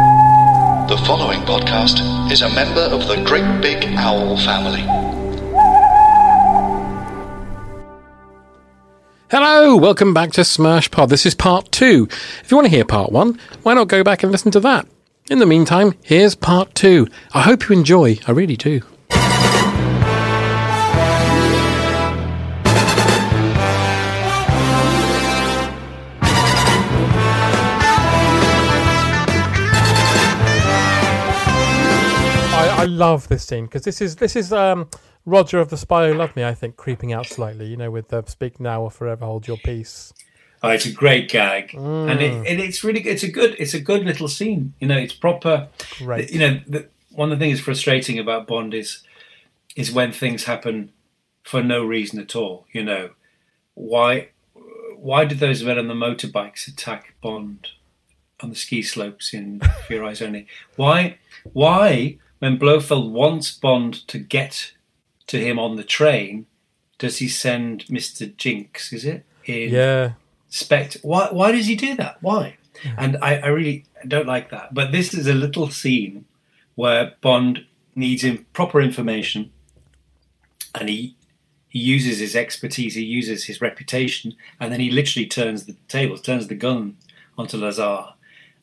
The following podcast is a member of the Great Big Owl family. Hello, welcome back to Smash Pod. This is part two. If you want to hear part one, why not go back and listen to that? In the meantime, here's part two. I hope you enjoy. I really do. I, love this scene because this is this is um, Roger of the Spy Who Loved Me. I think creeping out slightly, you know, with the "Speak now or forever hold your peace." Oh, it's a great gag, and it, and it's really it's a good it's a good little scene. You know, it's proper. Great. You know, the, one of the things frustrating about Bond is is when things happen for no reason at all. You know, why why did those men on the motorbikes attack Bond on the ski slopes in Your Eyes Only? Why why when Blofeld wants Bond to get to him on the train, does he send Mister Hinx? Is it? In, Yeah, Spect. Why? Why does he do that? Why? And I, I really don't like that. But this is a little scene where Bond needs in, proper information, and he he uses his expertise, he uses his reputation, and then he literally turns the tables, turns the gun onto Lazar,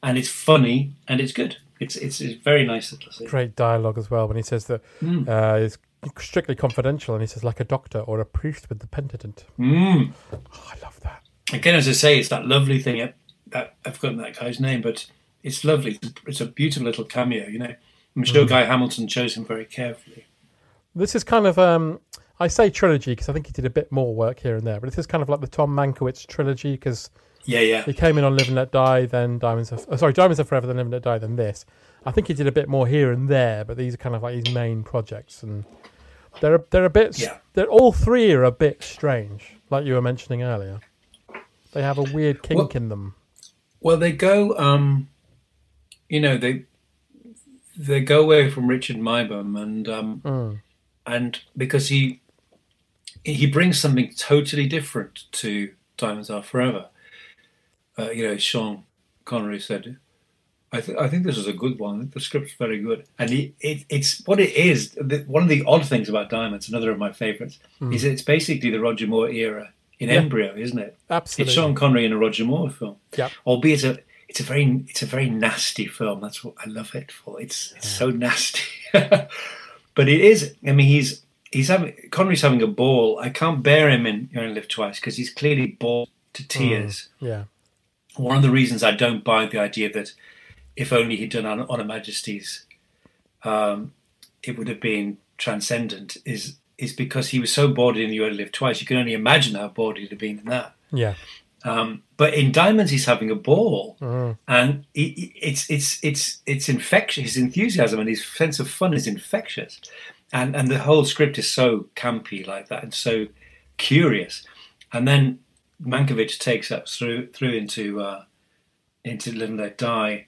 and it's funny and it's good. It's it's a very nice great dialogue as well when he says that Hmm. uh, it's strictly confidential, and he says like a doctor or a priest with the penitent. Mm. Oh, I love that. Again, as I say, it's that lovely thing that, I've forgotten that guy's name, but it's lovely. It's a beautiful little cameo. You know, I'm sure Guy Hamilton chose him very carefully. This is kind of um, I say trilogy because I think he did a bit more work here and there, but this is kind of like the Tom Mankiewicz trilogy because Yeah, yeah. he came in on Live and Let Die, then Diamonds of oh, sorry Diamonds Are Forever, then Live and Let Die, then this. I think he did a bit more here and there, but these are kind of like his main projects, and they're they're a bit Yeah. they're all three are a bit strange, like you were mentioning earlier. They have a weird kink Well- in them. Well, they go. Um, you know, they they go away from Richard Maibaum, and um, Mm. and because he he brings something totally different to Diamonds Are Forever. Uh, you know, Sean Connery said, "I, th- I think this is a good one. The script's very good." And he, it, it's what it is. The, one of the odd things about Diamonds, another of my favourites, is it's basically the Roger Moore era in embryo, isn't it? Absolutely. It's Sean Connery in a Roger Moore film. Yeah. Albeit a it's a very it's a very nasty film. That's what I love it for. It's it's so nasty. but it is I mean he's he's having Connery's having a ball. I can't bear him in You Only Live Twice because he's clearly bored to tears. Yeah. One of the reasons I don't buy the idea that if only he'd done on, on a Majesty's um, it would have been transcendent is is because he was so bored in You Only Live Twice. You can only imagine how bored he'd have been in that. Yeah. Um, but in Diamonds, he's having a ball, Mm. and he- it's it's it's it's infectious. His enthusiasm and his sense of fun is infectious, and and the whole script is so campy like that and so curious. And then Mankiewicz takes up through through into uh, into Live and Let Die,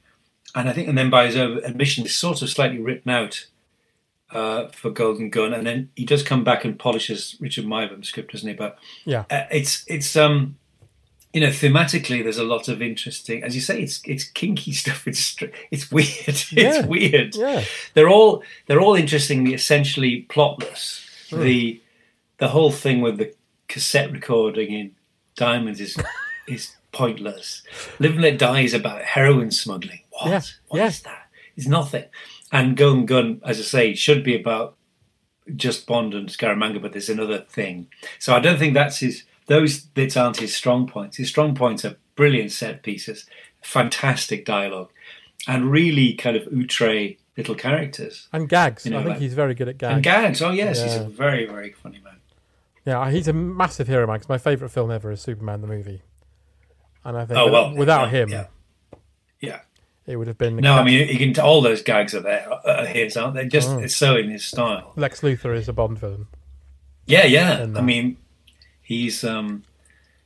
and I think and then by his own admission, is sort of slightly written out uh, for Golden Gun, and then he does come back and polishes Richard Maibaum's script, doesn't he? But Yeah. uh, it's it's um you know thematically there's a lot of interesting as you say it's it's kinky stuff it's it's weird it's Yeah. weird Yeah. they're all they're all interestingly essentially plotless the the whole thing with the cassette recording in diamonds is is pointless. Live and Let Die is about heroin smuggling. What? Yeah, What yeah. is that? It's nothing. And Golden Gun, as I say, should be about just Bond and Scaramanga, but there's another thing. So I don't think that's his. Those bits aren't his strong points. His strong points are brilliant set pieces, fantastic dialogue, and really kind of outre little characters And gags. You know, I think like- he's very good at gags. and gags. Oh yes, he's a very very funny man. Yeah, he's a massive hero man. 'cause my favourite film ever is Superman the movie, and I think Oh without, well, without yeah, him, yeah, yeah. it would have been No, I mean you can. All those gags are there, are his, aren't they? Just Oh. it's so in his style. Lex Luthor is a Bond villain. Yeah, yeah. And, I uh, mean, he's um,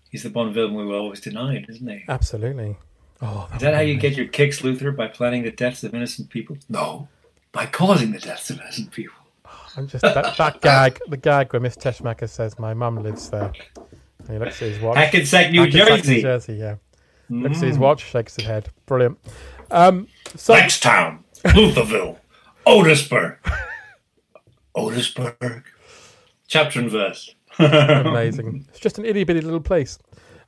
he's the Bond villain we were always denied, isn't he? Absolutely. Oh, Is that how you get your kicks, Luthor? By planning the deaths of innocent people? No, by causing the deaths of innocent people. I'm just that, that gag, the gag where Miss Teschmacher says, "My mum lives there," and he looks at his watch. Hackensack, New Hackensack, New Jersey. Jersey, yeah. Looks Mm. at his watch, shakes his head. Brilliant. Um, so Blackstown, Lutherville, Otisburg, Otisburg. Chapter and verse. amazing. It's just an itty bitty little place.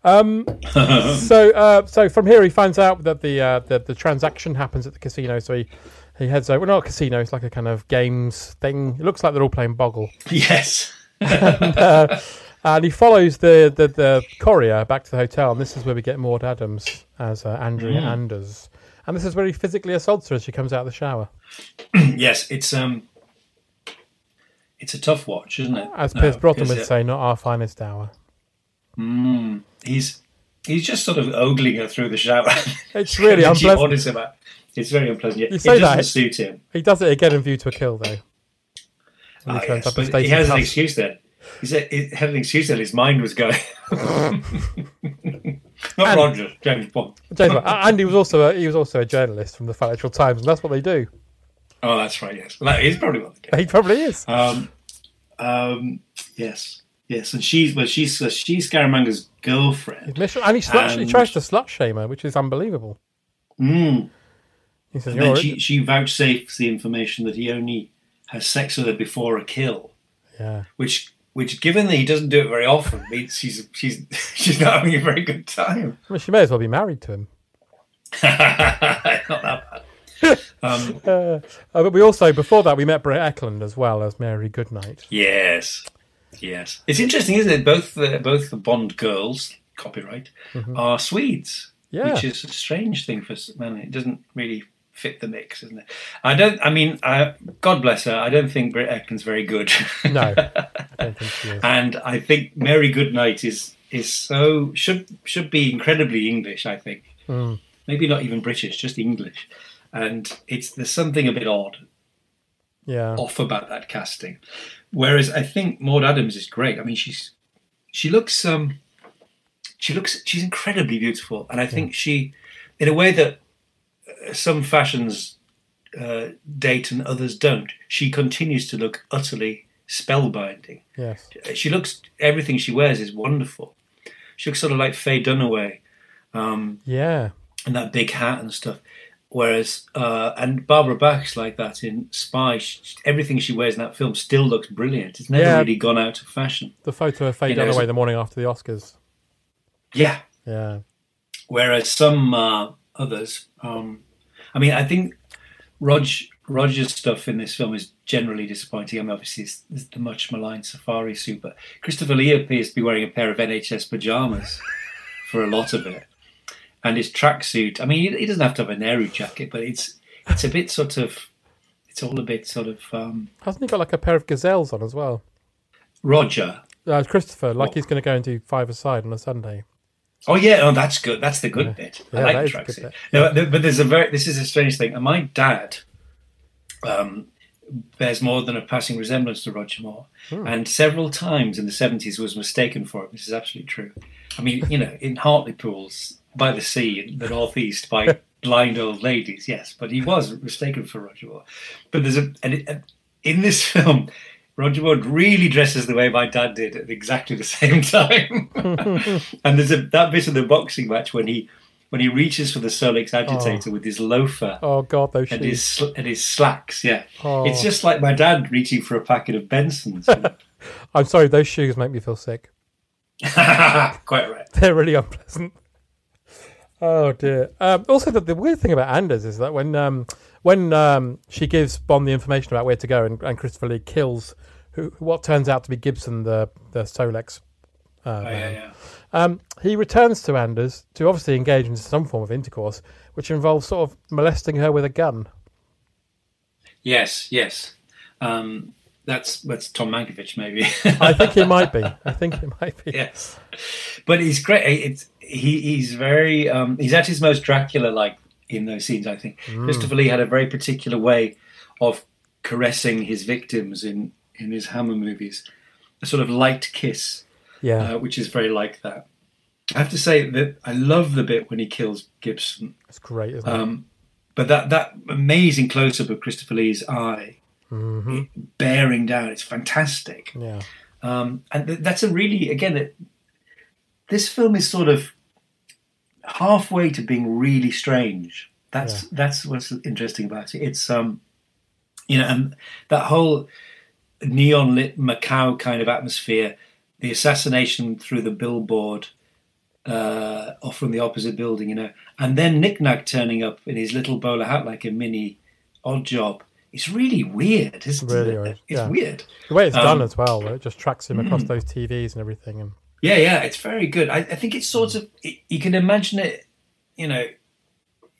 Um, so, uh, so from here he finds out that the, uh, the the transaction happens at the casino. So he he heads over. Well, not a casino. It's like a kind of games thing. It looks like they're all playing Boggle. Yes. And he follows the, the, the courier back to the hotel, and this is where we get Maud Adams as uh, Andrea Anders. And this is where he physically assaults her as she comes out of the shower. yes, it's um, it's a tough watch, isn't it? As No, Pierce Brosnan because, would uh, say, not our finest hour. he's he's just sort of ogling her through the shower. It's really And unpleasant. Orders him out. It's very unpleasant. You it doesn't that. suit him. He does it again in View to a Kill, though. He turns yes, but he has an excuse then. He said he had an excuse that his mind was going. Not And- Roger, James Bond. James Bond. And he was also a, he was also a journalist from the Financial Times, and that's what they do. Oh, that's right. Yes, well, that is probably what they do. He probably is. Um, um, yes, yes, and she's well, she's uh, she's Scaramanga's girlfriend. And he, slut, he tries to slut shame her, which is unbelievable. Mm. Says, And then she she vouchsafes the information that he only has sex with her before a kill, yeah." which which given that he doesn't do it very often means she's she's she's not having a very good time. Mean, she may as well be married to him. not that bad. Um, Uh, uh, but we also, before that, we met Britt Ekland as well as Mary Goodnight. Yes, yes. It's interesting, isn't it? Both the both the Bond girls, copyright, are Swedes, Mm-hmm. Yeah. which is a strange thing for man. It doesn't really fit the mix, isn't it? I don't. I mean, I, God bless her. I don't think Britt Ekland's very good. No, I don't think she is. and I think Mary Goodnight is is so should should be incredibly English. I think Mm. maybe not even British, just English. And it's there's something a bit odd Yeah. off about that casting. Whereas I think Maud Adams is great. I mean, she's she looks um she looks she's incredibly beautiful, and I think she, in a way that some fashions uh, date and others don't, she continues to look utterly spellbinding. Yes. She looks everything she wears is wonderful. She looks sort of like Faye Dunaway Yeah. and that big hat and stuff. Whereas, uh, and Barbara Bach's like that in Spy. She, everything she wears in that film still looks brilliant. It's never Yeah. really gone out of fashion. The photo of Faye You know, Dunaway the morning after the Oscars. Yeah. Yeah. Whereas some uh, others, um, I mean, I think Rog, Roger's stuff in this film is generally disappointing. I mean, obviously, it's, it's the much maligned safari suit, but Christopher Lee appears to be wearing a pair of NHS pajamas for a lot of it. And his tracksuit, I mean, he, he doesn't have to have a Nehru jacket, but it's it's a bit sort of, it's all a bit sort of um, Hasn't he got like a pair of gazelles on as well? Roger. Uh, Christopher, like What? he's going to go and do five aside on a Sunday. Oh yeah, oh that's good. That's the good bit. I that like tracksuit. No, but there's a very. This is a strange thing. And my dad um, bears more than a passing resemblance to Roger Moore, Hmm. and several times in the seventies was mistaken for it. This is absolutely true. I mean, you know, in Hartlepool's by the sea in the northeast by blind old ladies, yes, but he was mistaken for Roger Moore. But there's a and it, and in this film. Roger Moore really dresses the way my dad did at exactly the same time. and there's a, that bit of the boxing match when he when he reaches for the Solex agitator with his loafer Oh God, those and his shoes! sl- and his slacks. Yeah, Oh. it's just like my dad reaching for a packet of Bensons. I'm sorry, those shoes make me feel sick. Quite right. They're really unpleasant. Oh dear. Um, also, the, the weird thing about Anders is that when um, when um, she gives Bond the information about where to go, and, and Christopher Lee kills who, what turns out to be Gibson, the the Solex. Uh, Oh, yeah, yeah. Um, he returns to Anders to obviously engage in some form of intercourse, which involves sort of molesting her with a gun. Yes, yes. Um, that's that's Tom Mankiewicz, maybe. I think it might be. I think it might be. yes, but he's great. It's he, he's very um, he's at his most Dracula-like in those scenes. I think Christopher Lee had a very particular way of caressing his victims in in his Hammer movies, a sort of light kiss, Yeah, uh, which is very like that. I have to say that I love the bit when he kills Gibson, it's great, isn't it? um, but that that amazing close-up of Christopher Lee's eye bearing down, it's fantastic. Yeah, Um, and th- that's a really, again, it, this film is sort of halfway to being really strange. That's that's what's interesting about it. It's um, you know, and that whole neon lit Macau kind of atmosphere, the assassination through the billboard, uh, off from the opposite building, you know, and then Nick Nack turning up in his little bowler hat like a mini Oddjob. It's really weird, isn't Really it? weird, It's yeah. weird. the way it's Um, done as well, it just tracks him across those TVs and everything, and Yeah, yeah, it's very good. I, I think it's sort of it, you can imagine it. You know,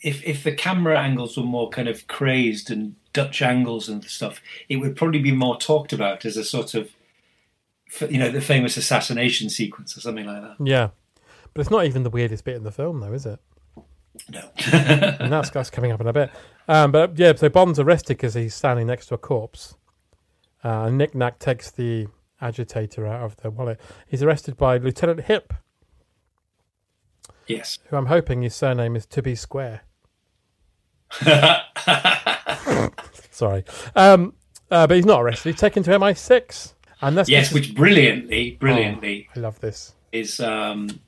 if if the camera angles were more kind of crazed and Dutch angles and stuff, it would probably be more talked about as a sort of, you know, the famous assassination sequence or something like that. yeah. But it's not even the weirdest bit in the film, though, is it? No, and that's, that's coming up in a bit. Um, but yeah, so Bond's arrested because he's standing next to a corpse. Uh, and Nick Nack takes the agitator out of the wallet. He's arrested by Lieutenant Hip, yes, who I'm hoping his surname is To Be Square. Sorry. Um, uh, but he's not arrested. He's taken to MI6. And that's yes, which brilliantly, brilliantly I love this. is um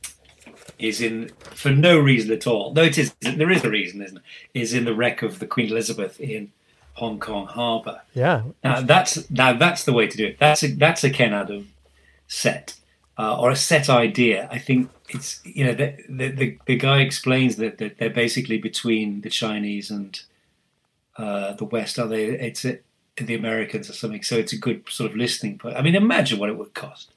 is in for no reason at all. No, it is. There is a reason, isn't it? Is in the wreck of the Queen Elizabeth in Hong Kong Harbour. Yeah. Now that's now that's the way to do it. That's a, that's a Ken Adam set uh, or a set idea. I think it's you know the the, the, the guy explains that, that they're basically between the Chinese and uh, the West. Are they? It's a, the Americans or something. So it's a good sort of listening point. I mean, imagine what it would cost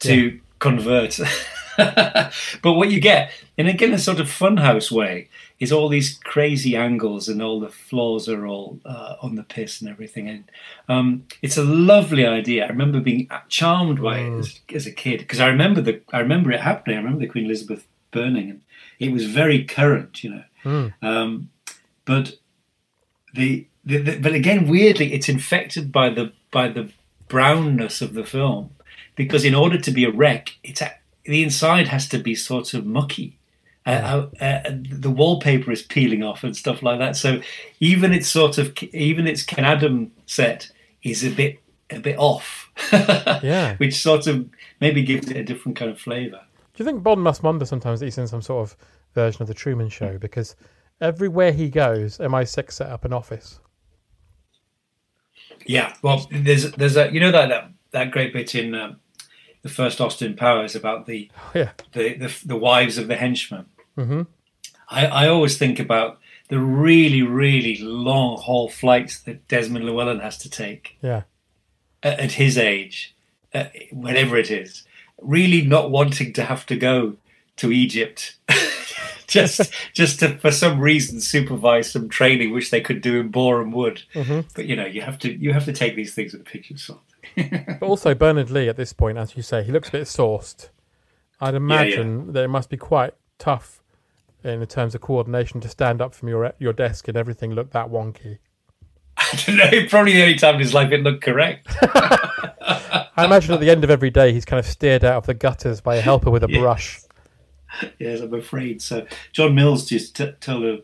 to convert. but what you get, and again, a sort of funhouse way, is all these crazy angles and all the floors are all uh, on the piss and everything. And um, it's a lovely idea. I remember being charmed by it as, as a kid because I remember the I remember it happening. I remember the Queen Elizabeth burning, and it was very current, you know. Um, but the, the, the but again, weirdly, it's infected by the by the brownness of the film because in order to be a wreck, it's a, the inside has to be sort of mucky. Uh, uh, uh, the wallpaper is peeling off and stuff like that. So even its sort of even its Ken Adam set is a bit a bit off. Yeah. which sort of maybe gives it a different kind of flavour. Do you think Bond must wonder sometimes that he's in some sort of version of the Truman Show because everywhere he goes, MI6 set up an office. Yeah, well, there's there's a you know that that, that great bit in um, the first Austin Powers about the Yeah, the the, the wives of the henchmen. Mm-hmm. I, I always think about the really really long haul flights that Desmond Llewellyn has to take yeah, at, at his age, uh, whenever it is, really not wanting to have to go to Egypt. just just to for some reason supervise some training which they could do in Boreham Wood but you know you have to you have to take these things with a pinch of salt but also Bernard Lee at this point, as you say, he looks a bit sauced. I'd imagine that it must be quite tough in terms of coordination to stand up from your your desk and everything look that wonky. I don't know. Probably the only time in his life it looked correct. I imagine at the end of every day, he's kind of steered out of the gutters by a helper with a Yes. brush. yes, I'm afraid. So John Mills just t- told a,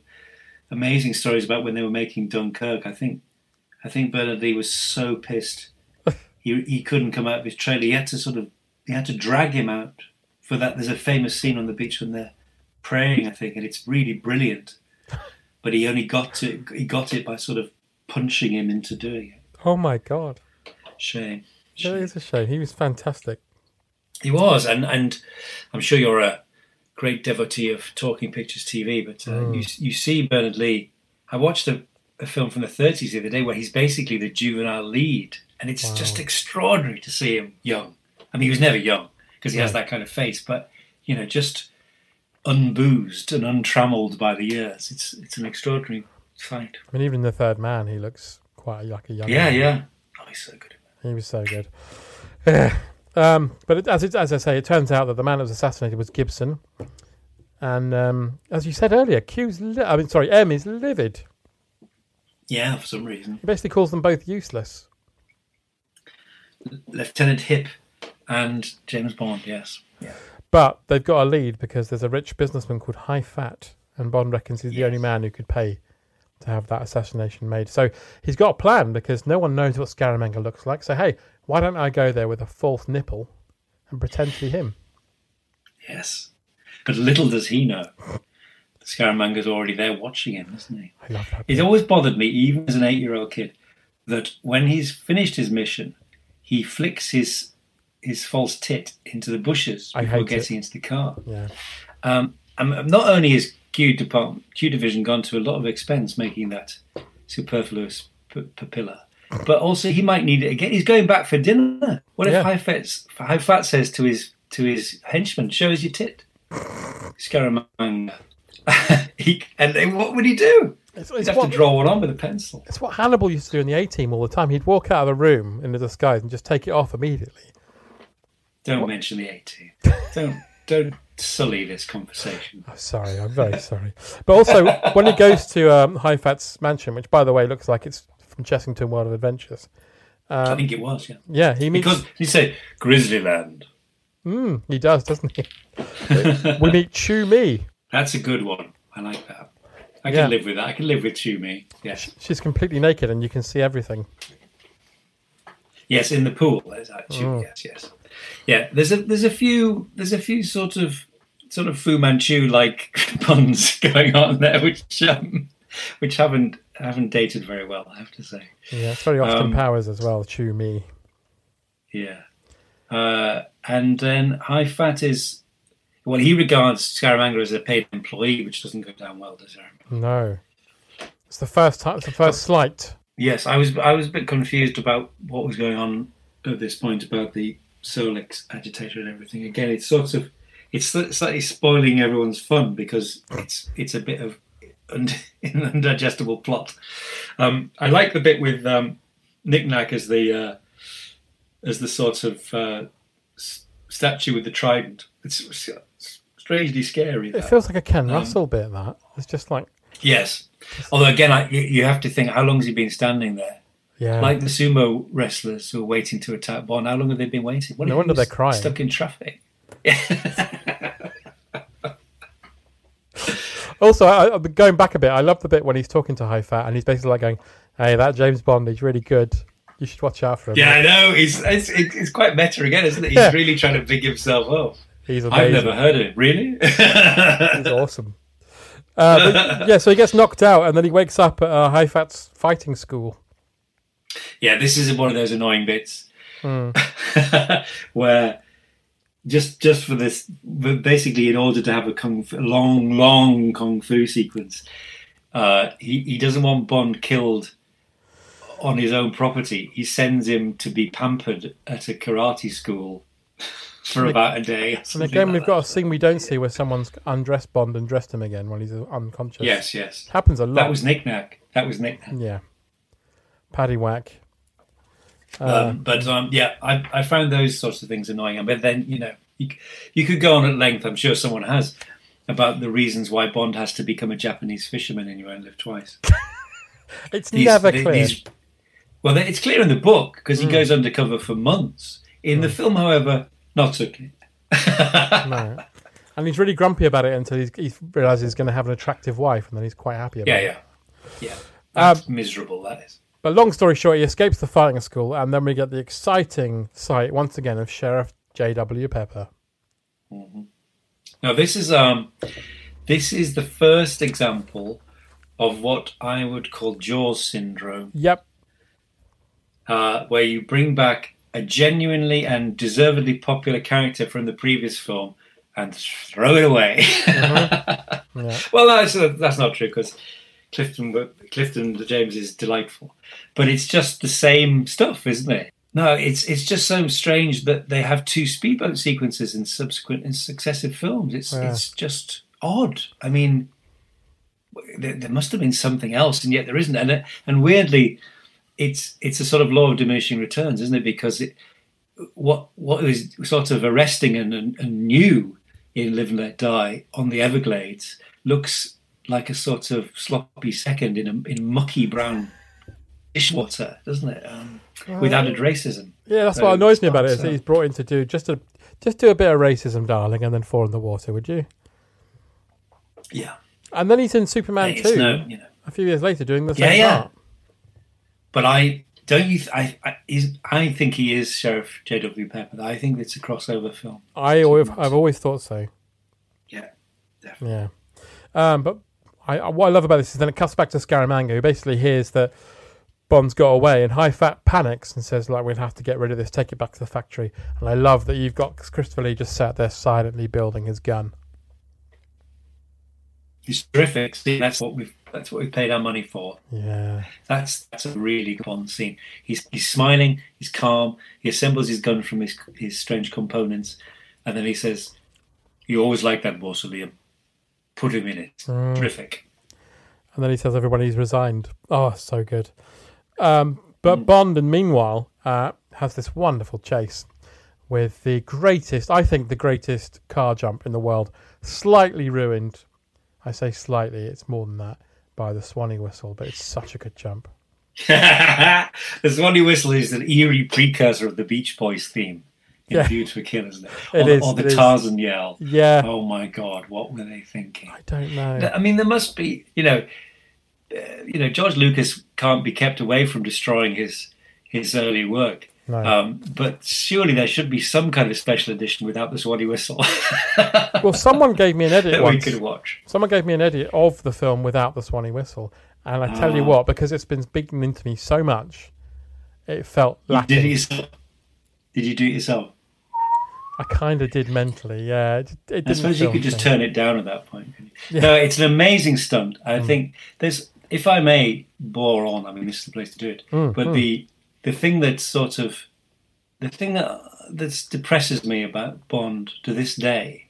amazing stories about when they were making Dunkirk. I think I think Bernard Lee was so pissed he he couldn't come out of his trailer. He had to sort of he had to drag him out for that. There's a famous scene on the beach when they're praying, I think, and it's really brilliant. But he only got to he got it by sort of punching him into doing it. Oh my god, Shame. that is a shame. He was fantastic. He was, and and I'm sure you're a great devotee of talking pictures TV, but uh, you you see Bernard Lee. I watched a, a film from the 30s the other day where he's basically the juvenile lead, and it's just extraordinary to see him young. I mean, he was never young because he has that kind of face, but you know, just unboozed and untrammeled by the years. It's it's an extraordinary sight. I mean, even the third man, he looks quite like a young. Yeah, man. yeah. Oh, he's so good. He was so good. Um, but it, as it, as I say, it turns out that the man that was assassinated was Gibson, and um, as you said earlier, Q's. Li- I mean, sorry, M is livid. Yeah, for some reason. He basically calls them both useless. Lieutenant Hip and James Bond. Yes. Yeah. But they've got a lead because there's a rich businessman called Hai Fat, and Bond reckons he's the only man who could pay to have that assassination made. So he's got a plan because no one knows what Scaramanga looks like. So hey, why don't I go there with a false nipple and pretend to be him? Yes. But little does he know. Scaramanga's already there watching him, isn't he? I love that. It's always bothered me, even as an eight-year-old kid, that when he's finished his mission, he flicks his his false tit into the bushes before getting into the car. Yeah. Um, and not only is Q department, Q division gone to a lot of expense making that superfluous p- papilla, but also he might need it again. He's going back for dinner. What if Yeah. Hai Fat Hai Fat says to his to his henchman, "Show us your tit." Scaramanga. he, and then what would he do? It's, it's have what, to draw one on with a pencil. it's what Hannibal used to do in the A Team all the time. He'd walk out of the room in the disguise and just take it off immediately. Don't mention the 18. don't don't sully this conversation. I'm sorry, I'm very sorry. But also, when he goes to um, Hai Fat's mansion, which by the way looks like it's from Chessington World of Adventures, I think it was, yeah. yeah, he meets. Because you say Grizzlyland. Mm, he does, doesn't he? we meet Chew Mee. That's a good one. I like that. I can Yeah. live with that. I can live with Chew Mee. Yes. She's completely naked and you can see everything. Yes, in the pool. There's that. Oh. Yes, yes. Yeah, there's a there's a few there's a few sort of sort of Fu Manchu like puns going on there which um, which haven't haven't dated very well, I have to say. Yeah, it's very often Um, Powers as well. Chew Mee. Yeah. Uh, and then Hai Fat is, well, he regards Scaramanga as a paid employee, which doesn't go down well, does it? No, it's the first time. It's the first slight. Yes, I was I was a bit confused about what was going on at this point about the Solex agitator and everything. Again, it's sort of it's slightly spoiling everyone's fun because it's it's a bit of an undigestible plot. Um, I like the bit with um, Knack as the uh, as the sort of uh, s- statue with the trident. It's, it's strangely scary. It that. feels like a Ken Um, Russell bit. That it's just like Yes. Although again, I, you, you have to think how long has he been standing there? yeah. Like the sumo wrestlers who are waiting to attack Bond. How long have they been waiting? What No wonder they're crying. Stuck in traffic. Also, I, going back a bit, I love the bit when he's talking to Hai Fat and he's basically like going, "Hey, that James Bond, he's really good. You should watch out for him. Yeah, I know. He's it's, it's quite meta again, isn't it? He's Yeah. really trying to big himself up. He's amazing. I've never heard of it. Really? He's awesome." Uh, but, yeah, so he gets knocked out and then he wakes up at a Hai Fat's fighting school. yeah, this is one of those annoying bits Hmm. where just just for this, basically, in order to have a kung fu, long, long kung fu sequence, uh, he he doesn't want Bond killed on his own property. He sends him to be pampered at a karate school for about a day. And again, like we've got a scene we don't see where someone's undressed Bond and dressed him again while he's unconscious. Yes, yes. Happens a lot. That was knickknack. That was knickknack. Yeah. Paddy whack. Um, but um, yeah, I, I found those sorts of things annoying. But then you know, you, you could go on at length. I'm sure someone has about the reasons why Bond has to become a Japanese fisherman in You Only Live Twice. It's never clear. these- well, it's clear in the book because he Hmm. goes undercover for months. In the film, however, not so clear. no. And he's really grumpy about it until he's, he realizes he's going to have an attractive wife, and then he's quite happy about Yeah, it. yeah, yeah. That's Um, miserable. That is. But long story short, he escapes the fighting school, and then we get the exciting sight once again of Sheriff J.W. Pepper. Now this is um, this is the first example of what I would call Jaws syndrome. Yep. uh, where you bring back a genuinely and deservedly popular character from the previous film and throw it away. Uh-huh. Yeah. Well, that's that's not true because Clifton Clifton James is delightful, but it's just the same stuff, isn't it? No, it's it's just so strange that they have two speedboat sequences in subsequent in successive films. It's Yeah. it's just odd. I mean, there, there must have been something else, and yet there isn't. And and weirdly, it's it's a sort of law of diminishing returns, isn't it? Because it what what is sort of arresting and, and, and new in Live and Let Die on the Everglades looks like a sort of sloppy second in a in mucky brown dishwater, doesn't it? Um, with added racism. Yeah, that's So what annoys me about it. not, Is that he's brought in to do just a just do a bit of racism, darling, and then fall in the water, would you? Yeah, And then he's in Superman it's two no, you know. a few years later doing the Yeah, same yeah. part. But I don't you. Th- I I, is, I think he is Sheriff J.W. Pepper. I think it's a crossover film. I always, I've always thought so. Yeah, definitely. Yeah. Um, but I, I- what I love about this is then it cuts back to Scaramanga, who basically hears that Bond's got away, and Hai Fat panics and says, "Like, we'll have to get rid of this. Take it back to the factory." And I love that you've got Christopher Lee just sat there silently building his gun. He's terrific. See, that's what we've that's what we paid our money for. Yeah. That's that's a really good Bond scene. He's he's smiling, he's calm, he assembles his gun from his his strange components, and then he says, "You always like that mausoleum. Put him in it. Terrific." And then he tells everyone he's resigned. Oh, so good. Um, but Bond, and meanwhile, uh, has this wonderful chase with the greatest, I think, the greatest car jump in the world, slightly ruined. I say slightly; it's more than that by the Swanee whistle, but it's such a good jump. the Swanee whistle is an eerie precursor of the Beach Boys theme in Yeah. View to a Kill, isn't it? It or, is, or the it is. Tarzan yell. Yeah, Oh my God, what were they thinking? I don't know. I mean, there must be, you know, uh, you know, George Lucas can't be kept away from destroying his his early work. No. Um, but surely there should be some kind of special edition without the Swanee whistle Well, someone gave me an edit that we could watch. Someone gave me an edit of the film without the Swanee whistle, and I tell you Ah. what, because it's been beaten into me so much, it felt You lacking. did yourself? Did you do it yourself? I kind of did mentally, yeah. It, it I suppose you could just turn it down at that point. couldn't? No, it's an amazing stunt. I Hmm. think there's, if I may bore on, I mean, this is the place to do it. Hmm, but the the thing that sort of the thing that that depresses me about Bond to this day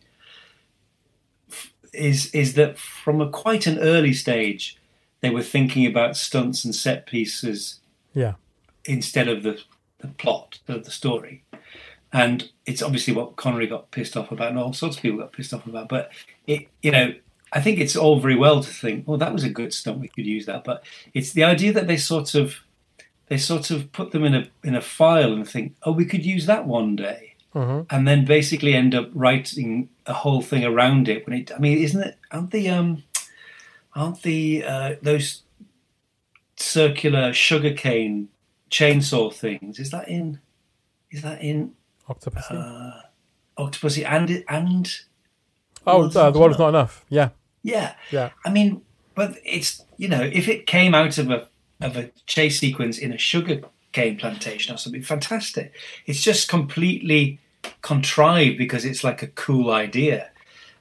is is that from a quite an early stage they were thinking about stunts and set pieces Yeah, instead of the, the plot of the story. And it's obviously what Connery got pissed off about, and all sorts of people got pissed off about. But it, you know, I think it's all very well to think, "Oh, that was a good stunt. We could use that." But it's the idea that they sort of, they sort of put them in a in a file and think, "Oh, we could use that one day," and then basically end up writing a whole thing around it. When it, I mean, isn't it? Aren't the um, aren't the uh, those circular sugarcane chainsaw things? Is that in? Is that in Octopussy. Uh, Octopussy and and oh, uh, the world's not enough. Yeah, yeah, yeah. I mean, but it's you know, if it came out of a of a chase sequence in a sugar cane plantation or something, fantastic. It's just completely contrived because it's like a cool idea,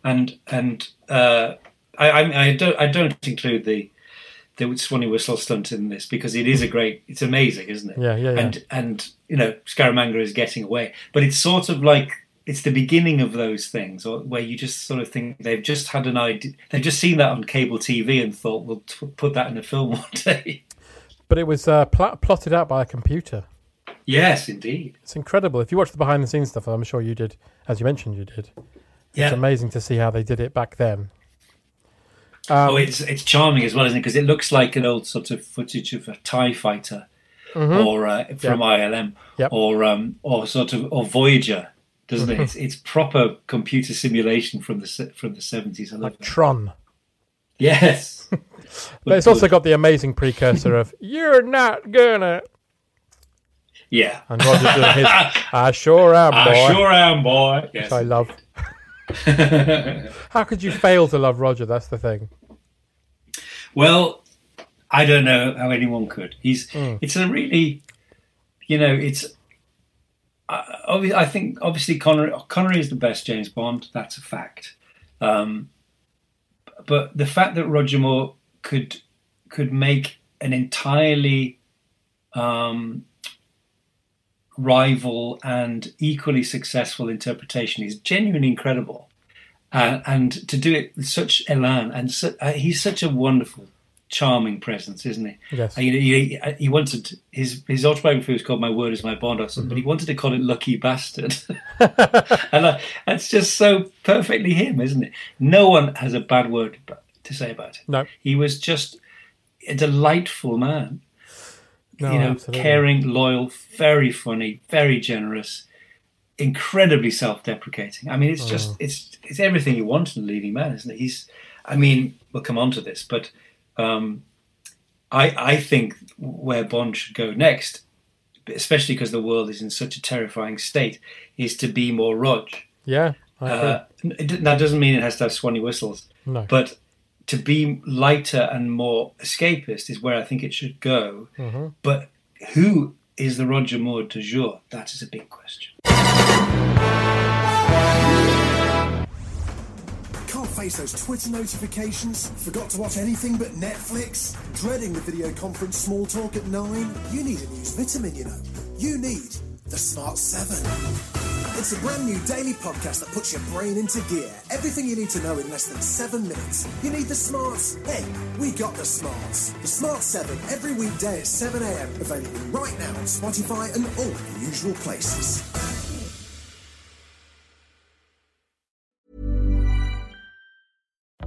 and and uh, I, I I don't I don't include the the Swanee whistle stunt in this because it is a great, it's amazing, isn't it? Yeah, yeah, yeah. And and you know, Scaramanga is getting away, but it's sort of like it's the beginning of those things, or where you just sort of think they've just had an idea, they've just seen that on cable TV and thought we'll t- put that in a film one day. But it was uh, pl- plotted out by a computer. yes, indeed. It's incredible. If you watch the behind the scenes stuff, I'm sure you did, as you mentioned, you did. Yeah. It's amazing to see how they did it back then. oh, it's it's charming as well, isn't it? Because it looks like an old sort of footage of a Tie fighter, or uh, from ILM, Yep. or um, or sort of or Voyager, doesn't it? It's, it's proper computer simulation from the from the seventies. Like it. Tron. Yes, But it's also got the amazing precursor of "You're not gonna," yeah. and Roger doing his "I sure am, boy," I sure am, boy. Yes. which I love. How could you fail to love Roger? That's the thing. Well, I don't know how anyone could. He's. It's a really, you know, it's. Uh, obvi- I think obviously Connery, Connery is the best James Bond. That's a fact. Um, but the fact that Roger Moore could could make an entirely um, rival and equally successful interpretation is genuinely incredible. Uh, and to do it with such elan and uh, he's such a wonderful, charming presence, isn't he? Yes. Uh, He, he, wanted his his autobiography was called "My Word Is My Bond" or something, but he wanted to call it "Lucky Bastard," and that's just so perfectly him, isn't it? No one has a bad word to say about it. No. he was just a delightful man No, you know, absolutely. caring, loyal, very funny, very generous, incredibly self-deprecating. I mean, it's just it's it's everything you want in a leading man, isn't it? He's, I mean, we'll come on to this, but um, I I think where Bond should go next, especially because the world is in such a terrifying state, is to be more Rog. Yeah, I. Uh, that doesn't mean it has to have swanny whistles, no. but to be lighter and more escapist is where I think it should go. Mm-hmm. But who is the Roger Moore du jour? That is a big question. Face those Twitter notifications? Forgot to watch anything but Netflix? Dreading the video conference small talk at 9? You need a news vitamin, you know. You need the Smart 7. It's a brand new daily podcast that puts your brain into gear. Everything you need to know in less than seven minutes. You need the smarts? Hey, we got the smarts. The Smart 7 every weekday at 7 a.m. Available right now on Spotify and all the usual places.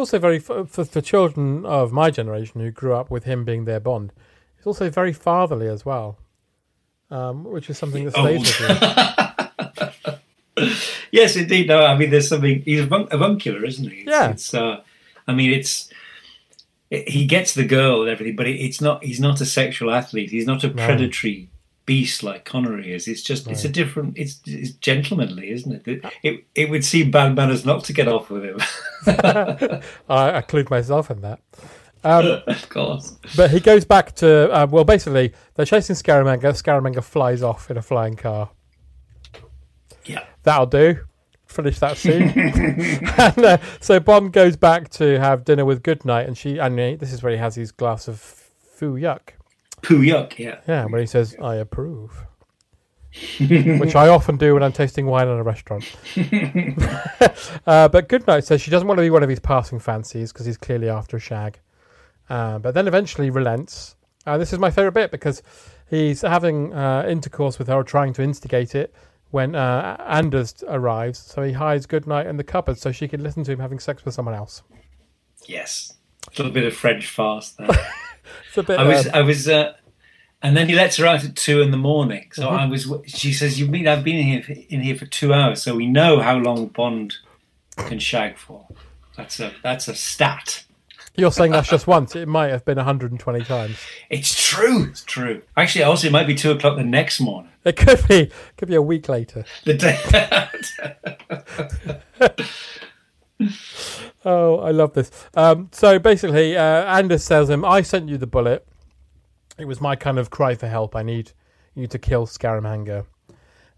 Also very for, for, children of my generation who grew up with him being their Bond. He's also very fatherly as well, um, which is something that stays with you. Yes, indeed. No, I mean, there's something. He's avun- avuncular, isn't he? It's, Yeah. It's. Uh, I mean, it's. It, he gets the girl and everything, but it, it's not. He's not a sexual athlete. He's not a predatory beast like Connery is. It's just. It's a different. It's, it's gentlemanly, isn't it? It, it? it would seem bad manners not to get off with him. I, I include myself in that. Um, of course. But he goes back to uh, well, basically they're chasing Scaramanga. Scaramanga flies off in a flying car. Yeah. That'll do. Finish that scene. and, uh, so Bond goes back to have dinner with Goodnight, and she and he- this is where he has his glass of foo yuck. Poo yuck. Yeah. Yeah, where he says, "I approve," which I often do when I'm tasting wine in a restaurant. uh, but Goodnight says she doesn't want to be one of his passing fancies because he's clearly after a shag. Uh, but then eventually relents. Uh, this is my favourite bit because he's having uh, intercourse with her, or trying to instigate it, when uh, Anders arrives. So he hides Goodnight in the cupboard so she can listen to him having sex with someone else. Yes. A little bit of French farce there. It's a bit. I was, uh, I was, uh, and then he lets her out at two in the morning. So Mm-hmm. I was. She says, "You mean I've been in here for, in here for two hours?" So we know how long Bond can shag for. That's a that's a stat. you're saying that's just once. It might have been 120 times. It's true. It's true. Actually, also it might be two o'clock the next morning. It could be. It Could be a week later. The day. oh, I love this. Um, so basically, uh, Anders tells him, "I sent you the bullet. It was my kind of cry for help. I need you to kill Scaramanga,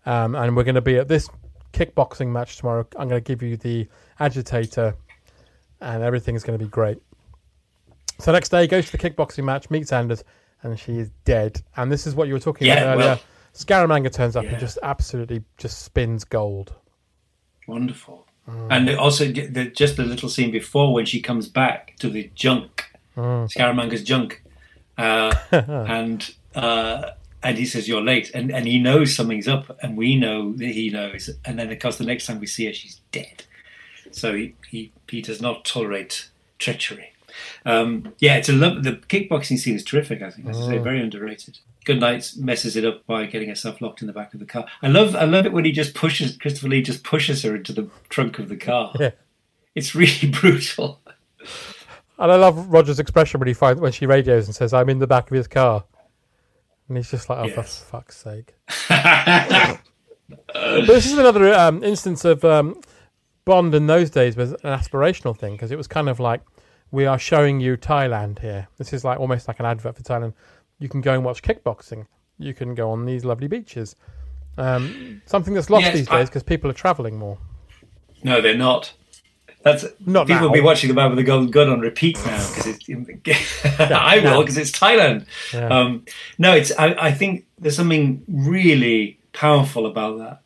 um, and we're going to be at this kickboxing match tomorrow. I'm going to give you the agitator, and everything's going to be great." So next day, he goes to the kickboxing match, meets Anders, and she is dead. And this is what you were talking Yeah, about earlier. well- Scaramanga turns up Yeah. and just absolutely just spins gold. Wonderful. Mm. And also, the, just the little scene before when she comes back to the junk, Mm. Scaramanga's junk, uh, and uh, and he says, "You're late," and and he knows something's up, and we know that he knows. And then, of course, the next time we see her, she's dead. So he he, he does not tolerate treachery. Um, yeah, it's a love. The kickboxing scene is terrific. I think, as I say, Mm. very underrated. Goodnight messes it up by getting herself locked in the back of the car. I love, I love it when he just pushes Christopher Lee just pushes her into the trunk of the car. Yeah. It's really brutal. And I love Roger's expression when he finds when she radios and says, "I'm in the back of his car," and he's just like, "Oh, Yes. for fuck's sake!" but this is another um, instance of um, Bond in those days was an aspirational thing because it was kind of like, "We are showing you Thailand here." This is like almost like an advert for Thailand. You can go and watch kickboxing. You can go on these lovely beaches. Um, something that's lost Yes, these I- days because people are travelling more. No, they're not. That's Not people now. will be watching the man with the golden gun on repeat now because it's. I will because it's Thailand. Yeah. Um, no, it's. I, I think there's something really powerful about that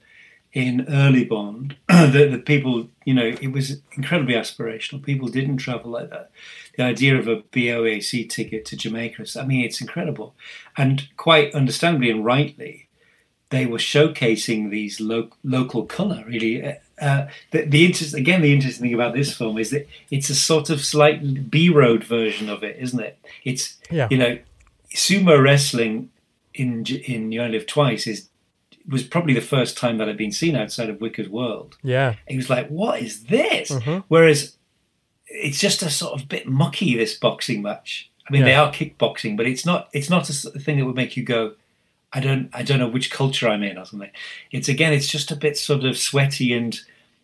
in early Bond. that the people, you know, it was incredibly aspirational. People didn't travel like that. The idea of a BOAC ticket to Jamaica, I mean, it's incredible, and quite understandably and rightly, they were showcasing these lo- local colour. Really, uh, the, the interest again. The interesting thing about this film is that it's a sort of slight B road version of it, isn't it? It's Yeah. you know, sumo wrestling in in You Only Live Twice is was probably the first time that I'd been seen outside of Whicker's world. Yeah, He was like, "What is this?" Mhm. Whereas it's just a sort of bit mucky. This boxing match. I mean, they are kickboxing, but it's not. It's not a thing that would make you go, "I don't. I don't know which culture I'm in" or something. It's again. It's just a bit sort of sweaty and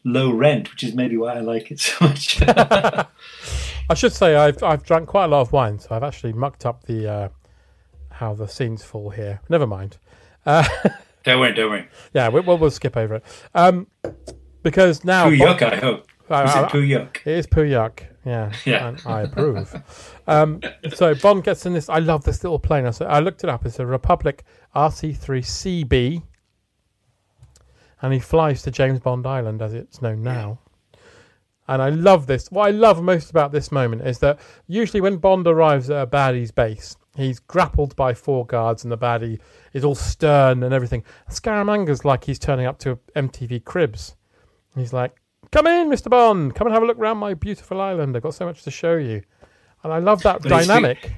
low rent, which is maybe why I like it so much. I should say I've I've drank quite a lot of wine, so I've actually mucked up the uh, how the scenes fall here. Never mind. Uh, don't worry. Don't worry. yeah, we, we'll, we'll skip over it um, because now Poo yuck. I hope. Is it poo yuck? It is poo yuck. Yeah, Yeah. and I approve. um, so Bond gets in this. I love this little plane. I, said, I looked it up. It's a Republic RC-3 Seabee, and he flies to James Bond Island as it's known now. And I love this. What I love most about this moment is that usually when Bond arrives at a baddie's base, he's grappled by four guards, and the baddie is all stern and everything. Scaramanga's like he's turning up to MTV Cribs. He's like, "Come in, Mister Bond. Come and have a look around my beautiful island. I've got so much to show you." And I love that But dynamic.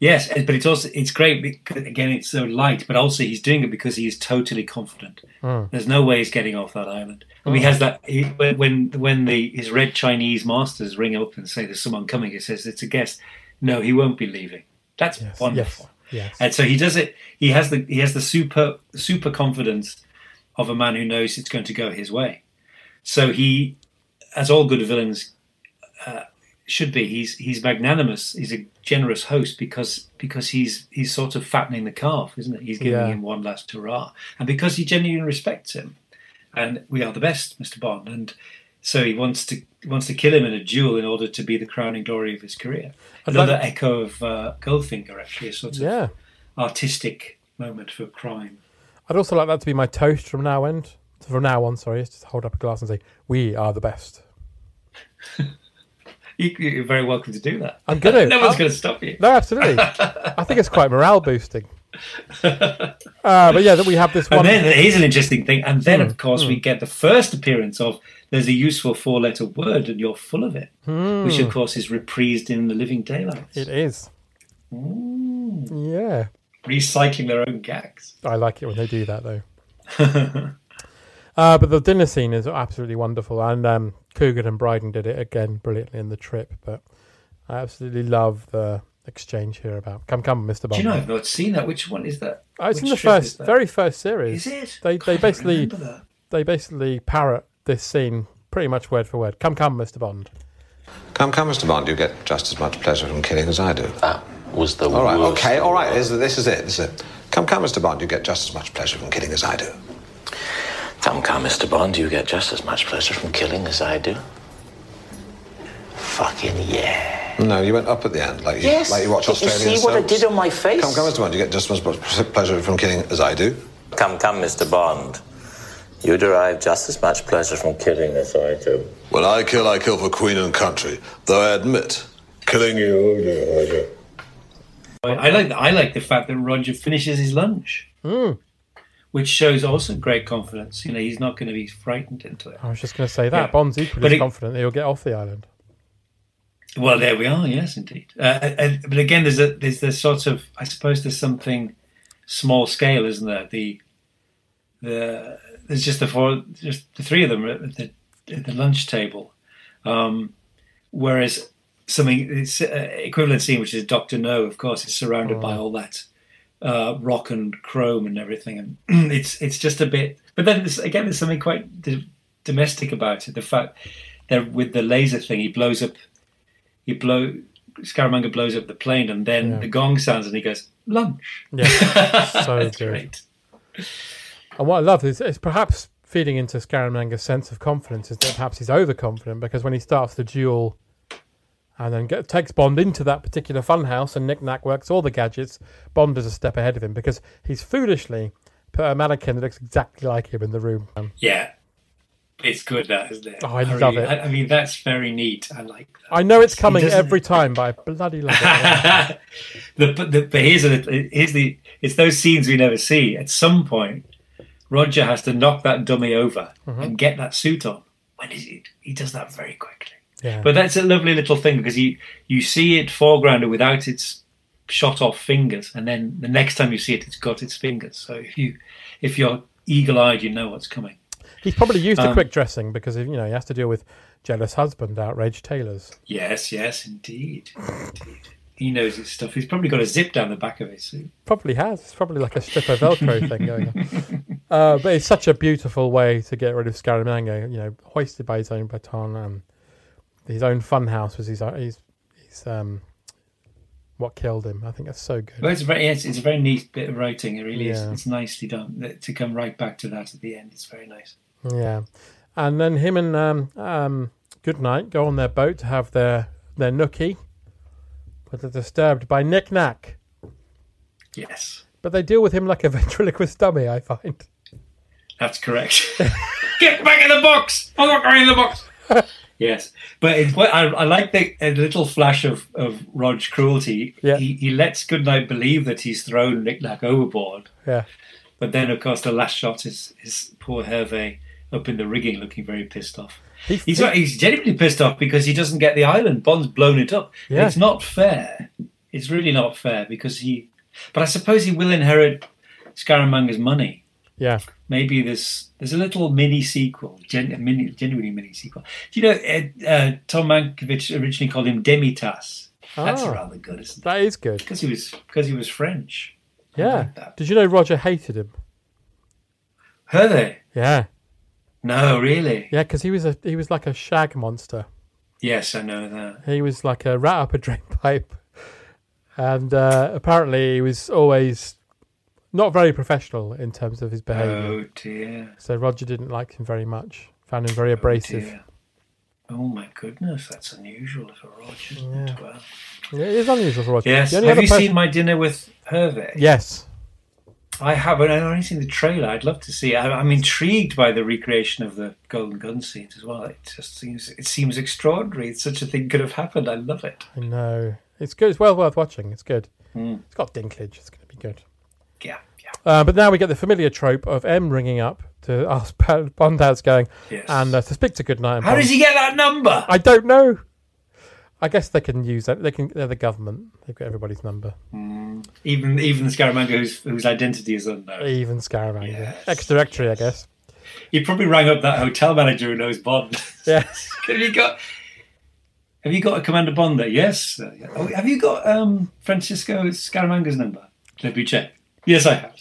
Yes, but it's also it's great because again it's so light, but also he's doing it because he is totally confident. Mm. There's no way he's getting off that island. And he has that he, when when when the his red Chinese masters ring up and say there's someone coming, he says it's a guest. No, he won't be leaving. That's Yes, wonderful. yes, yes. And so he does it. He has the he has the super super confidence of a man who knows it's going to go his way. So he, as all good villains uh, should be, he's he's magnanimous. He's a generous host because because he's he's sort of fattening the calf, isn't it? He's giving Yeah. him one last hurrah, and because he genuinely respects him, and we are the best, Mister Bond, and so he wants to wants to kill him in a duel in order to be the crowning glory of his career. Another like- echo of uh, Goldfinger, actually, a sort of Yeah. artistic moment for crime. I'd also like that to be my toast from now on. From now on, sorry, just hold up a glass and say, "We are the best." You, you're very welcome to do that. I'm gonna. no one's going to stop you. No, absolutely. I think it's quite morale boosting. Uh, but yeah, that we have this one. And then here's an interesting thing. And then, Hmm, of course, we get the first appearance of there's a useful four letter word and you're full of it, which, of course, is reprised in The Living Daylights. Hmm. It is. Yeah, Recycling their own gags. I like it when they do that though. uh, but the dinner scene is absolutely wonderful, and um, Coogan and Brydon did it again brilliantly in the trip. But I absolutely love the exchange here about "Come, come, Mister Do you know, I've not seen that. Which one is that? Oh, it's in the first, very first series. Is it? They God, they basically they basically parrot this scene pretty much word for word. Come, come, Mr. Bond. Come, come, Mr. Bond. You get just as much pleasure from killing as I do. That was the All right, worst. okay, all right. This, this is it. This is it. Come, come, Mr. Bond. You get just as much pleasure from killing as I do. Come, come, Mr. Bond. You get just as much pleasure from killing as I do. Fucking yeah. No, you went up at the end, like you, Yes. like you watch Did you Australian see what I did on my face? Come, come, Mr. Bond. You get just as much pleasure from killing as I do. Come, come, Mr. Bond. You derive just as much pleasure from killing as I do. When I kill, I kill for Queen and country. Though I admit, killing you. I like I like the fact that Roger finishes his lunch, which shows also great confidence. You know, he's not going to be frightened into it. I was just going to say that. Yeah. Bond's equally it- confident that he'll get off the island. Well, there we are. Yes, indeed. Uh, uh, but again, there's a there's this sort of I suppose there's something small scale, isn't there? The the there's just the four, just the three of them at the, at the lunch table, um, whereas something it's, uh, equivalent scene, which is Doctor No, of course, is surrounded by all that uh, rock and chrome and everything, and it's it's just a bit. But then there's, again, there's something quite d- domestic about it. The fact that with the laser thing, he blows up, he blow Scaramanga blows up the plane, and then Yeah. the gong sounds, and he goes lunch. Yeah, so That's good. great. And what I love is, is perhaps feeding into Scaramanga's sense of confidence is that perhaps he's overconfident because when he starts the duel and then get, takes Bond into that particular funhouse and Nick Nack works all the gadgets, Bond is a step ahead of him because he's foolishly put a mannequin that looks exactly like him in the room. Um, Yeah, it's good, that isn't it? Oh, I love it. I, I mean, that's very neat. I like that. I know it's coming every time, but I bloody love it. the, but, the, but here's, a, here's the it's those scenes we never see. At some point, Roger has to knock that dummy over Mm-hmm. and get that suit on. When is it? He does that very quickly. Yeah. But that's a lovely little thing because you you see it foregrounded without its shot off fingers, and then the next time you see it, it's got its fingers. So if you if you're eagle eyed, you know what's coming. He's probably used to Um, quick dressing because you know he has to deal with jealous husband, outraged tailors. Yes, yes, indeed, indeed. He knows his stuff. He's probably got a zip down the back of his suit. Probably has. It's probably like a stripper Velcro thing going on. Uh, but it's such a beautiful way to get rid of Scaramanga. You know, hoisted by his own baton. Um, his own funhouse was his. His, his um, what killed him. I think that's so good. Well, it's a very, yes, it's a very neat bit of writing. It really is. It's nicely done. To come right back to that at the end, it's very nice. Yeah, and then him and um, um, Goodnight go on their boat to have their their nookie, but they're disturbed by Nick Nack. Yes, But they deal with him like a ventriloquist dummy. I find. That's correct. Get back in the box! I'm not going in the box. yes, but it, what I, I like the a little flash of of Rod's cruelty. Yeah. He, he lets Goodnight believe that he's thrown Nick Nack overboard, Yeah. but then of course the last shot is is poor Hervé up in the rigging, looking very pissed off. He- He's he's genuinely pissed off because he doesn't get the island. Bond's blown it up. Yeah. It's not fair. It's really not fair because he. But I suppose he will inherit Scaramanga's money. Yeah. Maybe there's there's a little mini sequel, gen, a mini, genuinely mini sequel. Do you know uh, uh, Tom Mankiewicz originally called him Demitas? That's Ah. rather good, isn't it? That is good. Because he was because he was French. Yeah. like. Did you know Roger hated him? Her they? Yeah. No, really? Yeah, because he was a he was like a shag monster. Yes, I know that. He was like a rat up a drain pipe, and uh, apparently he was always not very professional in terms of his behaviour. Oh dear. So Roger didn't like him very much. Found him very abrasive. dear. Oh my goodness, that's unusual for Roger. isn't? Well, Yeah, it is unusual for Roger. yes. Have you person- seen my dinner with Hervé? Yes. I haven't. I've only seen the trailer. I'd love to see. I, I'm intrigued by the recreation of the Golden Gun scenes as well. It just seems it seems extraordinary. Such a thing could have happened. I love it. I know. It's good. It's well worth watching. It's good. Mm. It's got Dinklage. It's going to be good. Yeah, yeah. Uh, but now we get the familiar trope of M ringing up to ask Bond going Yes. and uh, to speak to Goodnight. How Bond. does he get that number? I don't know. I guess they can use that. They can. They're the government. They've got everybody's number. Even even Scaramanga, whose whose identity is unknown. Even Scaramanga. Yes. Ex-directory, I guess. He probably rang up that hotel manager who knows Bond. Yes. have you got? Have you got a Commander Bond there? Yes. Oh, have you got um, Francisco Scaramanga's number? Let me check. Yes, I have.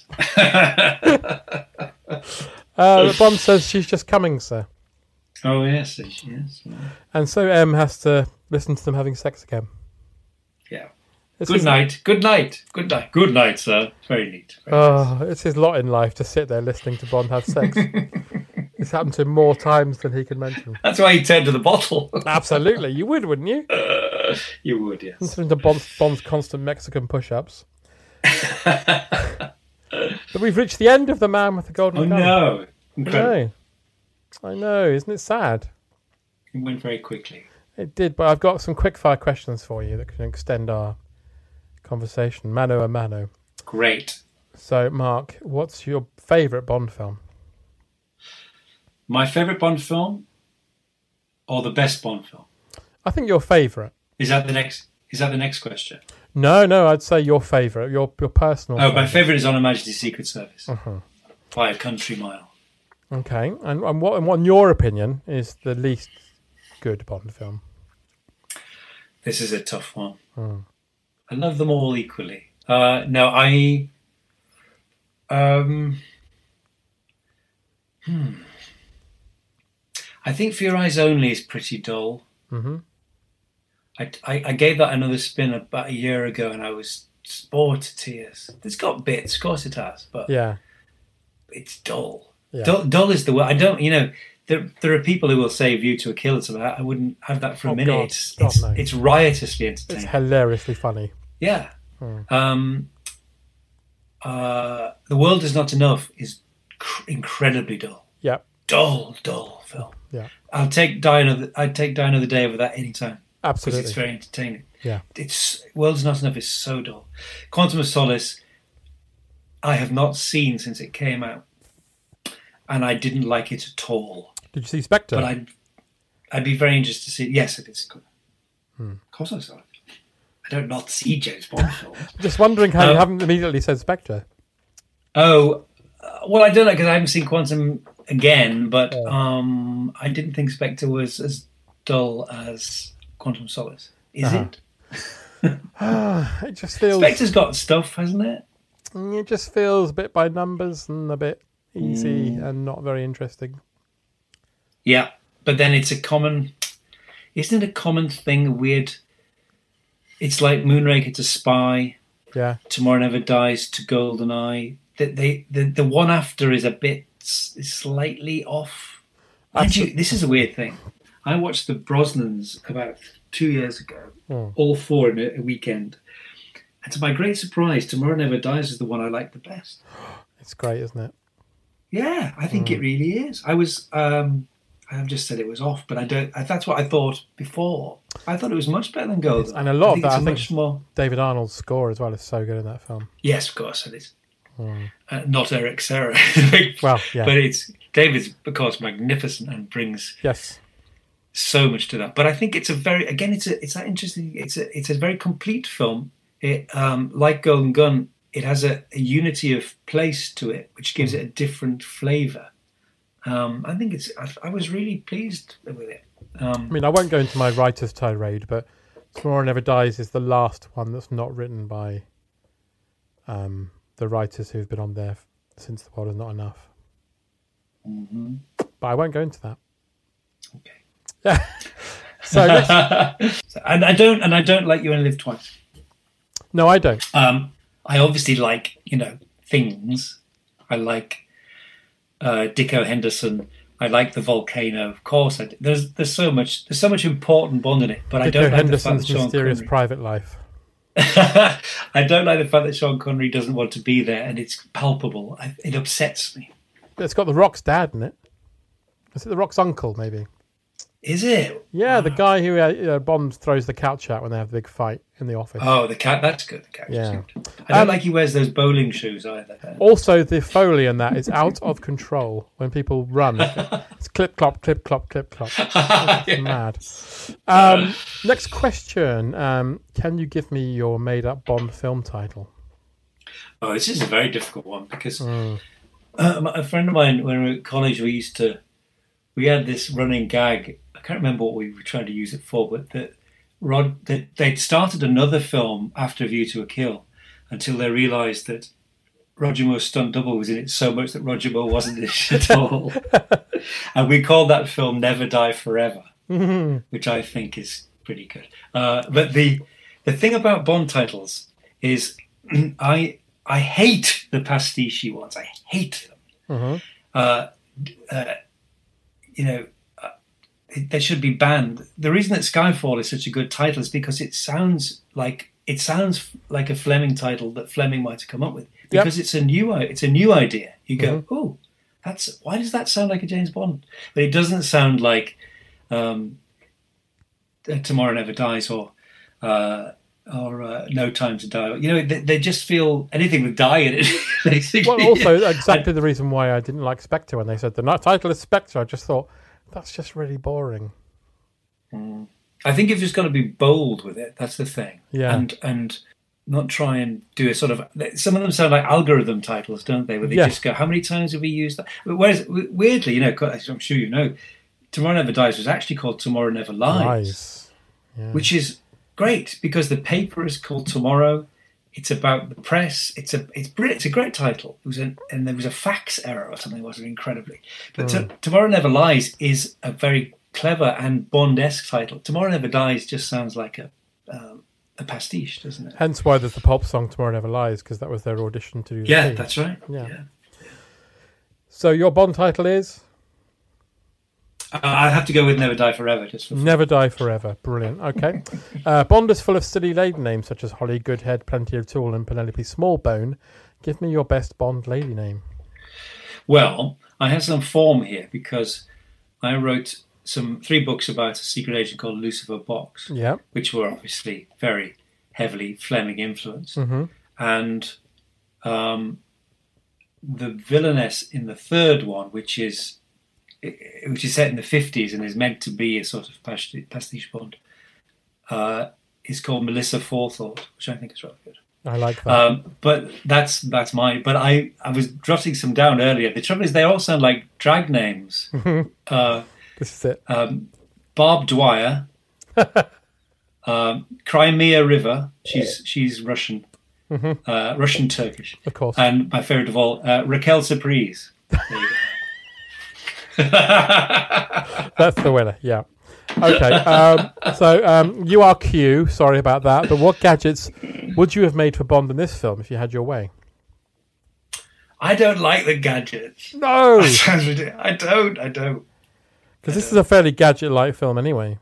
Uh, Bond says she's just coming, sir. Oh yes, yes. And so M has to listen to them having sex again. Yeah. This Good night. Good night. Good night. Good night, sir. Very neat. Very Oh, it's his lot in life to sit there listening to Bond have sex. it's happened to him more times than he can mention. That's why he turned to the bottle. Absolutely, you would, wouldn't you? you would, yes. Listening to Bond's, Bond's constant Mexican push-ups. But we've reached the end of the man with the golden Oh gun. no! I know. I know, isn't it sad? It went very quickly. It did, but I've got some quick-fire questions for you that can extend our conversation, mano a mano. Great. So, Mark, what's your favourite Bond film? My favourite Bond film, or the best Bond film? I think your favourite. Is that the next? Is that the next question? No, no, I'd say your favourite, your your personal. Oh, my favourite is On Her Majesty's Secret Service Uh-huh. by a country mile. Okay, and, and what, and what, in your opinion, is the least good Bond film? This is a tough one. Hmm. I love them all equally. Uh, no, I. Um, hmm. I think For Your Eyes Only is pretty dull. Mm-hmm. I, I, I gave that another spin about a year ago and I was bored to tears. It's got bits, of course it has, but Yeah, it's dull. Yeah. Dull, dull is the word. I don't, you know, there, there are people who will say View to a Kill or something. I wouldn't have that for Oh, a minute. God. It's, God, it's, no. it's riotously it's hilariously funny. Yeah. Hmm. Um, uh, the world is not enough is cr- incredibly dull. Yeah, Dull, dull film. yeah, I'll take Die Another. I'd take Die Another Day over that anytime because absolutely. it's very entertaining. Yeah, It's World's Not Enough is so dull. Quantum of Solace, I have not seen since it came out, and I didn't like it at all. did you see Spectre? But I'd I'd be very interested to see. Yes, it is. Hmm. Of course, I saw it. I don't not see James Bond films. Just wondering how you Uh, haven't immediately said Spectre. Oh, uh, well, I don't know because I haven't seen Quantum again, but um, I didn't think Spectre was as dull as Quantum Solace. Is Uh-huh. it? It just feels. Spectre's got stuff, hasn't it? It just feels a bit by numbers and a bit easy Mm. and not very interesting. Yeah, but then it's a common, isn't it a common thing? Weird. It's like Moonraker to Spy, Yeah, Tomorrow Never Dies to Goldeneye. That they the, the one after is a bit slightly off. Mind you, this is a weird thing. I watched the Brosnans about two years ago, Hmm. all four in a, a weekend, and to my great surprise, Tomorrow Never Dies is the one I like the best. it's great, isn't it? Yeah, I think Hmm. it really is. I was, um, I've just said it was off, but I don't. I, that's what I thought before. I thought it was much better than Gold. And a lot I of that, I think, much more. David Arnold's score as well is so good in that film. Yes, of course it is. Hmm. Uh, not Eric Serra. Well, yeah. but it's David's of course magnificent and brings Yes, so much to that. But I think it's a very again it's a it's that interesting. It's a it's a very complete film. It um, like Golden Gun, it has a, a unity of place to it, which gives it a different flavour. Um, I think it's. I, I was really pleased with it. I Um, mean I won't go into my writer's tirade, but Tomorrow Never Dies is the last one that's not written by um, the writers who've been on there since the world is not enough. mhm. But I won't go into that. Okay. Yeah. so and I don't and I don't like You Only Live Twice. no, I don't. Um, I obviously like you know things. I like uh, Dikko Henderson. I like the volcano. Of course, I there's there's so much there's so much important Bond in it. But I don't like the fact that Sean mysterious Connery. private life. I don't like the fact that Sean Connery doesn't want to be there, and it's palpable. I, it upsets me. It's got the Rock's dad in it. Is it the Rock's uncle? Maybe. Is it? Yeah, the guy who uh, uh, Bond throws the couch out when they have the big fight in the office. Oh, the cat. That's good. The cat. Yeah. I don't Um, like he wears those bowling shoes either. Also, the foley in that is out of control. When people run, it's clip clop, clip clop, clip clop. It's mad. Um, next question: um, Can you give me your made-up Bond film title? Oh, this is a very difficult one because Mm. um, a friend of mine, when we were at college, we used to, we had this running gag. I can't remember what we were trying to use it for, but that Rod, that they'd started another film after View to a Kill, until they realised that Roger Moore's stunt double was in it so much that Roger Moore wasn't in it at all. and we called that film Never Die Forever, which I think is pretty good. Uh, but the the thing about Bond titles is I I hate the pastiche ones. I hate them. Uh, uh, you know, they should be banned. The reason that Skyfall is such a good title is because it sounds like it sounds like a Fleming title that Fleming might have come up with Yep. because it's a new it's a new idea. You go, oh, that's why does that sound like a James Bond? But it doesn't sound like um, uh, Tomorrow Never Dies or uh, or uh, No Time to Die. You know, they, they just feel anything with die in it. basically. Well, also exactly the reason why I didn't like Spectre when they said the title is Spectre. I just thought that's just really boring. Mm. I think you've just got to be bold with it. That's the thing. Yeah. And and not try and do a sort of. Some of them sound like algorithm titles, don't they? Where they Yeah. just go, "How many times have we used that?" Whereas weirdly, you know, I'm sure you know, Tomorrow Never Dies was actually called Tomorrow Never Lies, Lies. which is great because the paper is called Tomorrow. It's about the press. It's a it's brilliant. It's a great title. It was an, and there was a fax error or something. Was it incredibly? But Hmm. to, Tomorrow Never Lies is a very clever and Bond-esque title. Tomorrow Never Dies just sounds like a um, a pastiche, doesn't it? Hence why there's the pop song Tomorrow Never Lies because that was their audition to do. the Yeah, that's right. Yeah. Yeah. So your Bond title is Uh, I have to go with Never Die Forever. Just for Never Die Forever. Brilliant. Okay. uh, Bond is full of silly lady names such as Holly Goodhead, Plenty O'Toole, and Penelope Smallbone. Give me your best Bond lady name. Well, I have some form here because I wrote some three books about a secret agent called Lucifer Box, Yeah. which were obviously very heavily Fleming influenced, hmm and um, the villainess in the third one, which is which is set in the fifties and is meant to be a sort of pastiche, Bond, uh, is called Melissa Forethought, which I think is rather good. I like that. Um, but that's that's my. But I I was jotting some down earlier. The trouble is they all sound like drag names. uh, this is it. um, Barb Dwyer, um, Crimea River. She's she's Russian, uh, Russian Turkish, Of course. and my favorite of all, uh, Raquel Surprise. There you go. That's the winner. Yeah. Okay. Um, so um, you are Q. Sorry about that. But what gadgets would you have made for Bond in this film if you had your way? I don't like the gadgets. No, That sounds ridiculous. I don't. I don't. because this is a fairly gadget-like film anyway.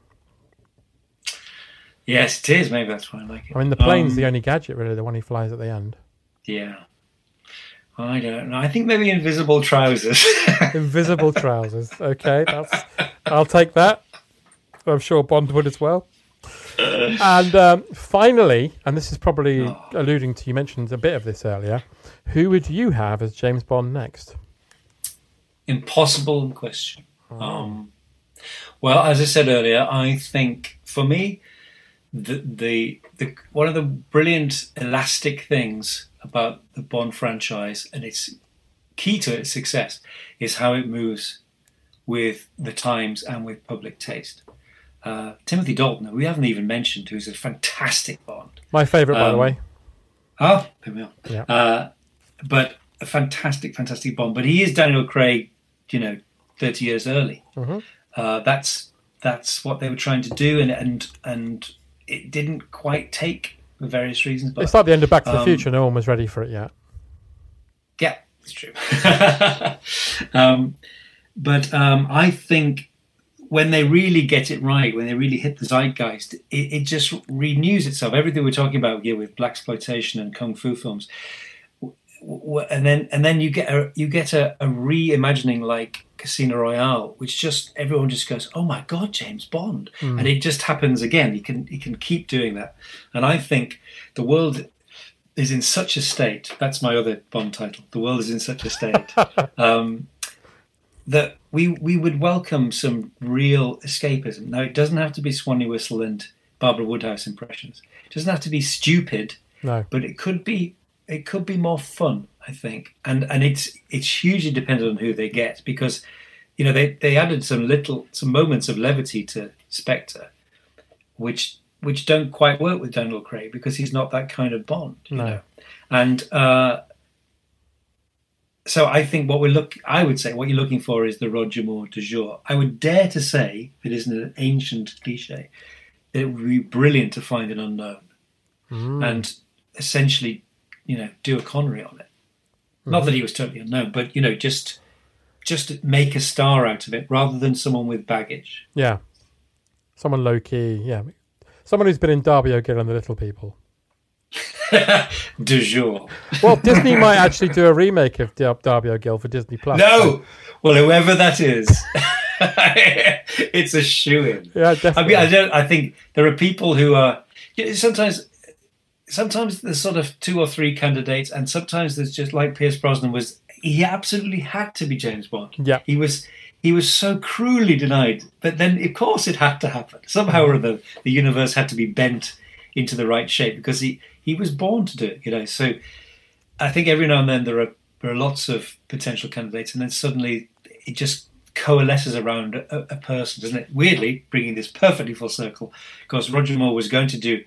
Yes, it is. Maybe that's why I like it. I mean, the plane's Um, the only gadget really, the one he flies at the end. Yeah. I don't know. I think maybe invisible trousers. Invisible trousers. Okay, that's. I'll take that. I'm sure Bond would as well. And um, finally, and this is probably alluding to you mentioned a bit of this earlier. Who would you have as James Bond next? Impossible question. Um, well, as I said earlier, I think for me, the, the the one of the brilliant elastic things about the Bond franchise and its key to its success is how it moves with the times and with public taste. Uh, Timothy Dalton, we haven't even mentioned, who's a fantastic Bond. My favourite, by the Um, way. Oh, there we are. Yeah. Uh, but a fantastic, fantastic Bond. But he is Daniel Craig, you know, thirty years early. Mhm. Uh, that's that's what they were trying to do, and and and it didn't quite take for various reasons. But It's like the end of Back to the um, Future. No one was ready for it yet. yeah, it's true. um, but um, I think when they really get it right, when they really hit the zeitgeist, it, it just renews itself. Everything we're talking about here with blaxploitation and kung fu films, w- w- and then and then you get a you get a, a reimagining like Casino Royale, which just everyone just goes, "Oh my God, James Bond," and it just happens again. You can you can keep doing that, and I think the world is in such a state. That's my other Bond title. The world is in such a state um, that we we would welcome some real escapism. Now, it doesn't have to be Swanee Whistle and Barbara Woodhouse impressions. It doesn't have to be stupid, No. but it could be it could be more fun. I think, and and it's it's hugely dependent on who they get because you know they they added some little some moments of levity to Spectre, which which don't quite work with Daniel Craig because he's not that kind of Bond, you No. know. And uh, so I think what we're look, I would say what you're looking for is the Roger Moore du jour. I would dare to say, if it isn't an ancient cliche, it would be brilliant to find an unknown Mm. and essentially, you know, do a Connery on it. Not that mm-hmm. he was totally unknown, but you know, just just make a star out of it rather than someone with baggage. Yeah. Someone low key. Yeah. Someone who's been in Darby O'Gill and the Little People. Du jour. Well, Disney might actually do a remake of Dar- Darby O'Gill for Disney Plus. No, well, whoever that is, it's a shoe in. Yeah, definitely. I mean, I don't. I think there are people who are you know, sometimes. Sometimes there's sort of two or three candidates, and sometimes there's just like Pierce Brosnan was. He absolutely had to be James Bond. Yeah. he was. He was so cruelly denied, but then of course it had to happen somehow or other. The universe had to be bent into the right shape because he he was born to do it. You know, so I think every now and then there are there are lots of potential candidates, and then suddenly it just coalesces around a, a person, doesn't it? Weirdly, bringing this perfectly full circle, because Roger Moore was going to do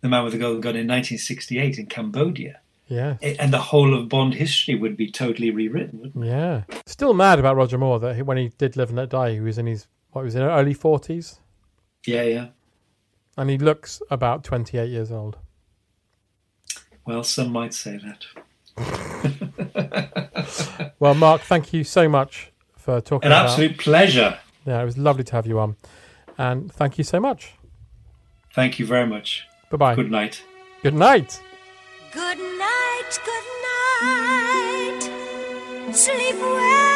The Man with the Golden Gun in 1968 in Cambodia, Yeah. And the whole of Bond history would be totally rewritten. Wouldn't it? Yeah. Still mad about Roger Moore that he, when he did live and let die, he was in his, what, was in early 40s? Yeah, yeah. And he looks about 28 years old. Well, some might say that. Well, Mark, thank you so much for talking An about absolute pleasure. Yeah, it was lovely to have you on. And thank you so much. Thank you very much. Bye bye. Good night. Good night. Good night, good night. Sleep well,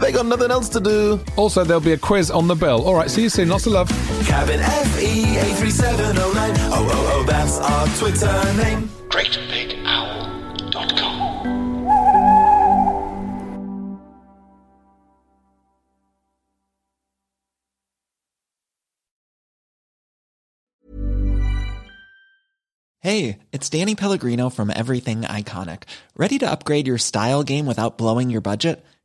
they got nothing else to do. Also, there'll be a quiz on the bill. All right, see you soon. Lots of love. Cabin FE 83709. Oh, oh, oh, that's our Twitter name. GreatBigOwl.com. Hey, it's Danny Pellegrino from Everything Iconic. Ready to upgrade your style game without blowing your budget?